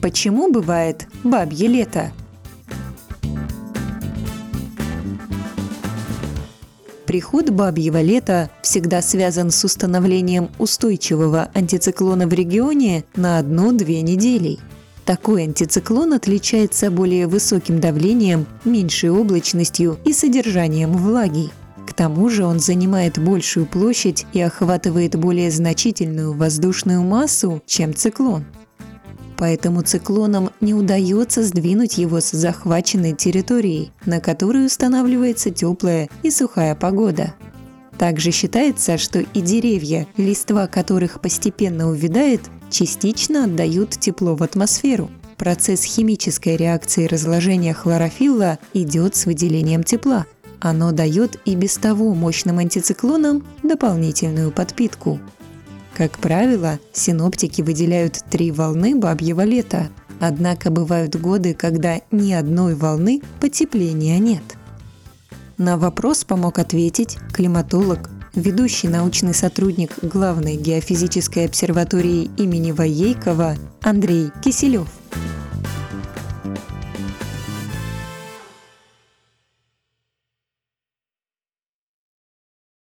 Почему бывает бабье лето? Приход бабьего лета всегда связан с установлением устойчивого антициклона в регионе на одну-две недели. Такой антициклон отличается более высоким давлением, меньшей облачностью и содержанием влаги. К тому же он занимает большую площадь и охватывает более значительную воздушную массу, чем циклон. Поэтому циклонам не удается сдвинуть его с захваченной территории, на которой устанавливается теплая и сухая погода. Также считается, что и деревья, листва которых постепенно увядает, частично отдают тепло в атмосферу. Процесс химической реакции разложения хлорофилла идет с выделением тепла. Оно дает и без того мощным антициклонам дополнительную подпитку. Как правило, синоптики выделяют три волны бабьего лета, однако бывают годы, когда ни одной волны потепления нет. На вопрос помог ответить климатолог, ведущий научный сотрудник главной геофизической обсерватории имени Воейкова Андрей Киселев.